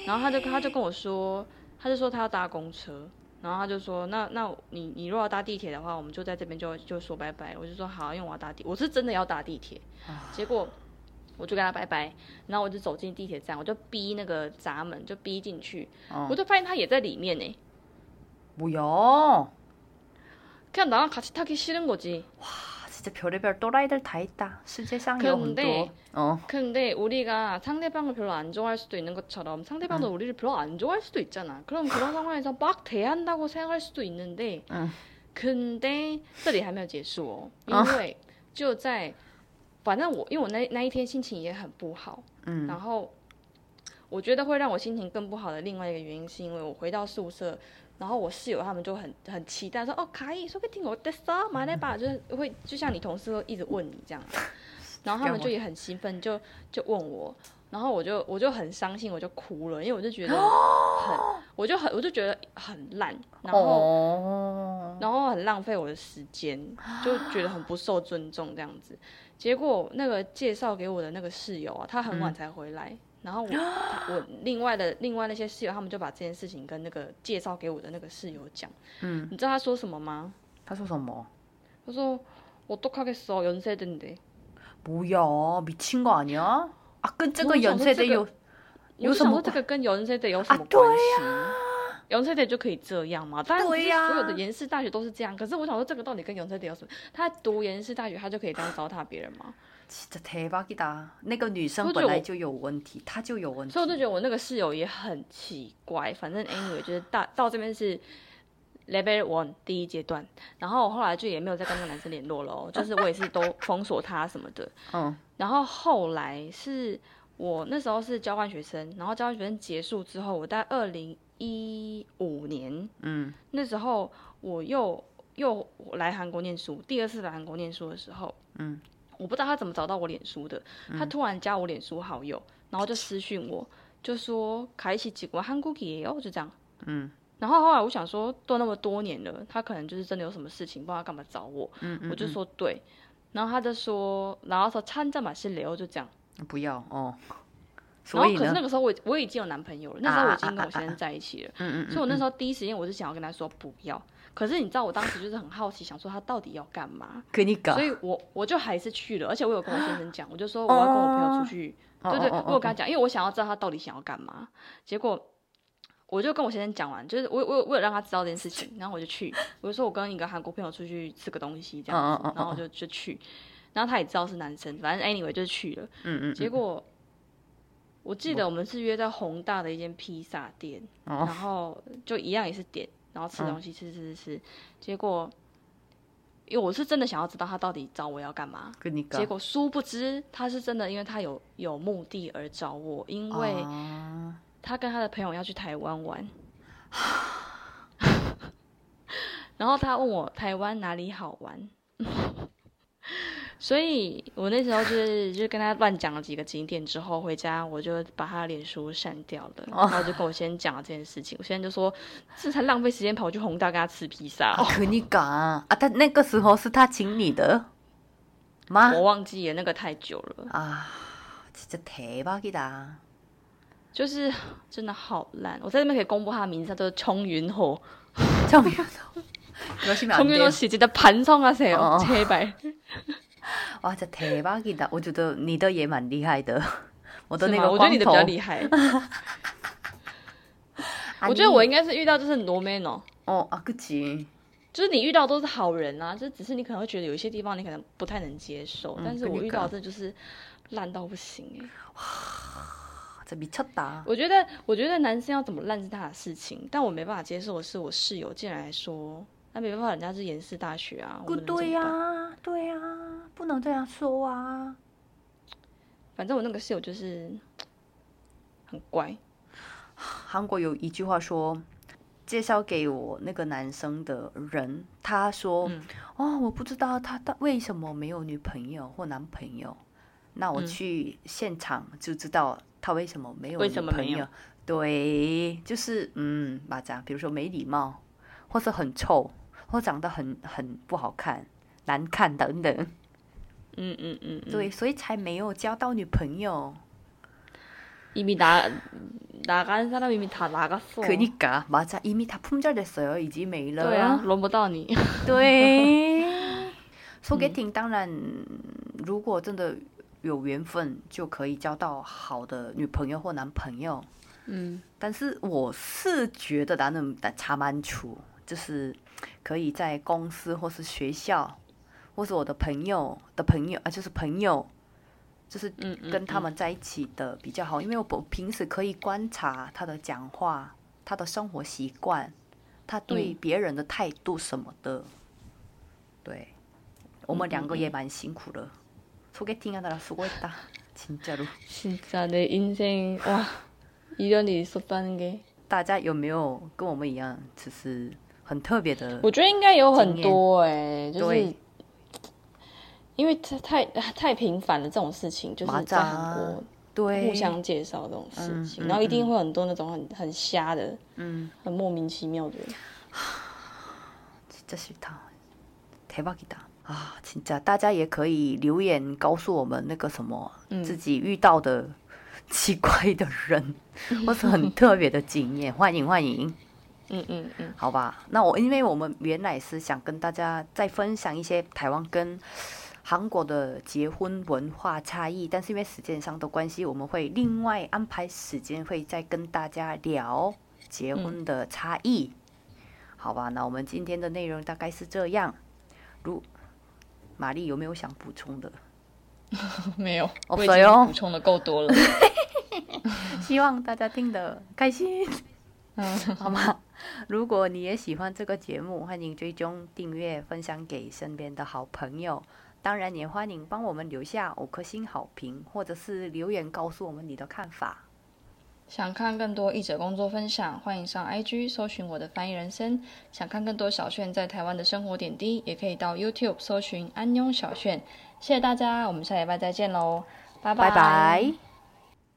然后他就他就跟我说，他就说他要搭公车，然后他就说，那那你你如果要搭地铁的话，我们就在这边就就说拜拜。我就说好，因为我要搭地，我是真的要搭地铁。结果 我就跟他拜拜，然后我就走进地铁站，我就逼那个闸门，就逼进去，我就发现他也在里面呢。 뭐야? 그냥 나랑 같이 타기 싫은 거지. 아, 진짜 별의별 또라이들 다 있다. 세상에 요 근데- 어. 근데 우리가 상대방을 별로 안 좋아할 수도 있는 것처럼 상대방도 우리를 별로 안 좋아할 수도 있잖아. 그럼 그런 상황에서 막 대한다고 생각할 수도 있는데, 嗯 근데 这里还没有结束哦，因为就在， (laughs) 反正我因为我那那一天心情也很不好，嗯然后我觉得会让我心情更不好的另外一个原因，是因为我回到宿舍，然后我室友他们就很很期待说，哦，可以说个听我的啥嘛那把，就是会就像你同事会一直问你这样，(laughs) 然后他们就也很兴奋，就就问我，然后我就我就很伤心，我就哭了，因为我就觉得很，我就很我就觉得很烂，然后。 어. 然后很浪费我的时间，就觉得很不受尊重这样子。结果那个介绍给我的那个室友啊，他很晚才回来，然后我他我(gasps) 另外的另外那些室友，他们就把这件事情跟那个介绍给我的那个室友讲。嗯，你知道他说什么吗？他说什么?他说어떡하겠어연세대인데 뭐야? 미친 거 아니야? 아, 끈这个我想说 연세대 这个 요 我就想有什么说这个跟연세대有什么啊对关系？ 연세대就可以这样嘛？当然不是对呀所有的延世大学都是这样。可是我想说，这个到底跟연세대有什么？他读延世大学，他就可以这样糟蹋别人吗？ (sniffs) 진짜 대박이다. 那个女生我觉得我本来就有问题，她就有问题。所以我就觉得我那个室友也很奇怪。反正 anyway (sniffs) 就是大到这边是 level one 第一阶段，然后我后来就也没有再跟那个男生联络了哦，就是我也是都(laughs) 封锁他什么的。嗯然后后来是我那时候是交换学生，然后交换学生结束之后，我在二零 一五年。嗯。那时候我又又来韩国念书，第二次来韩国念书的时候，嗯，我不知道他怎么找到我脸书的，他突然加我脸书好友，然后就 (tsk) 私讯我，就说卡一起几国韩国也有，就这样，嗯。然后后来我想说，都那么多年了，他可能就是真的有什么事情，不知道干嘛找我，嗯嗯，我就说对，然后他就说，然后说参战马是流，就这样。不要哦。然后可是那个时候我我已经有男朋友了那时候我已经跟我先生在一起了嗯嗯所以我那时候第一时间我是想要跟他说不要可是你知道我当时就是很好奇想说他到底要干嘛跟你搞所以我我就还是去了而且我有跟我先生讲我就说我要跟我朋友出去对对我有跟他讲因为我想要知道他到底想要干嘛结果我就跟我先生讲完就是我我有为了让他知道这件事情然后我就去我就说我跟一个韩国朋友出去吃个东西这样子然后我就就去然后他也知道是男生反正 anyway 就是去了嗯嗯结果我记得我们是约在宏大的一间披萨店然后就一样也是点然后吃东西吃吃吃结果因为我是真的想要知道他到底找我要干嘛跟你结果殊不知他是真的因为他有有目的而找我因为他跟他的朋友要去台湾玩。(laughs) 然后他问我台湾哪里好玩所以我那时候就是就跟他乱讲了几个景点之后，回家我就把他的脸书删掉了，然后就跟我先生讲了这件事情，我现在就说这才浪费时间跑去宏大跟他吃披萨、 아, 그니까. 아, 他那个时候是他请你的吗？我忘记了那个太久了， 아, 진짜 대박이다. 就是真的好烂。我在这边可以公布他的名字，他叫做청윤호。 (laughs) 정윤호. 그러시면 안 돼요. 청윤호 씨 진짜 반성하세요, 어. 제발. (laughs) 와, 진짜 대박이다. 我觉得你的也蛮厉害的。(laughs) 我的是吗？那个我觉得你的比较光头厉害。(laughs) 我觉得我应该是遇到就是罗梅诺， 어, 아, 그치. 就是你遇到都是好人啊，就只是你可能会觉得有一些地方你可能不太能接受，嗯但是我遇跟你讲到的就是烂到不行哎、 진짜 미쳤다. 我觉得，我觉得男生要怎么烂是他的事情，但我没办法接受的是我室友竟然还说， 那没办法，人家是延世大学啊，我们能怎么对呀、啊对呀、不能这样说啊。反正我那个室友就是很乖，韩国有一句话说，介绍给我那个男生的人，他说：“嗯哦，我不知道他他为什么没有女朋友或男朋友。那我嗯去现场就知道他为什么没有女朋友？对，就是嗯，맞 아， 比如说没礼貌，或是很臭，或长得很很不好看、难看等等。嗯嗯嗯，嗯对，所以才没有交到女朋友。 이미 나 나간 사람 이미 다 나갔어. 그니까 맞아 이미 다 품절됐어요. 이제 메일러. 对啊，轮不到你。对，소개팅 当然，如果真的有缘分，就可以交到好的女朋友或男朋友。嗯但是我是觉得나는差蛮处， 就是可以在公司或是学校，或是我的朋友的朋友啊，就是朋友，就是嗯嗯，跟他们在一起的比较好，因为我平时可以观察他的讲话、他的生活习惯、他对嗯别人的态度什么的。对，我们嗯两个嗯也蛮辛苦的。소개팅하느라수고했다，진짜로。 진짜 내 인생 와 이런 일이 있었다는 게，大家有没有跟我们一样，只是 很特别的我觉得应该有很多哎就是因为太太太频繁了这种事情就是在韩国对。互相介绍这种事情然后一定会很多那种很很瞎的嗯。很莫名其妙的。(sighs) 这是他给他啊请假大家也可以留言告诉我们那个什么自己遇到的奇怪的人或是很特别的经验。欢迎欢迎。嗯嗯嗯，好吧？那我因为我们原来是想跟大家再分享一些台湾跟韩国的结婚文化差异，但是因为时间上的关系，我们会另外安排时间会再跟大家聊结婚的差异。好吧，那我们今天的内容大概是这样。如玛丽有没有想补充的？(laughs) 没有，哦我已所以哦经补充的够多了。(laughs) 希望大家听得开心，(laughs) 嗯，好吗？(laughs) 如果你也喜欢这个节目，欢迎追踪、订阅、分享给身边的好朋友。当然，也欢迎帮我们留下五颗星好评，或者是留言告诉我们你的看法。想看更多译者工作分享，欢迎上 IG 搜寻我的翻译人生。想看更多小炫在台湾的生活点滴，也可以到 YouTube 搜寻安妞小炫。谢谢大家，我们下礼拜再见喽，拜拜拜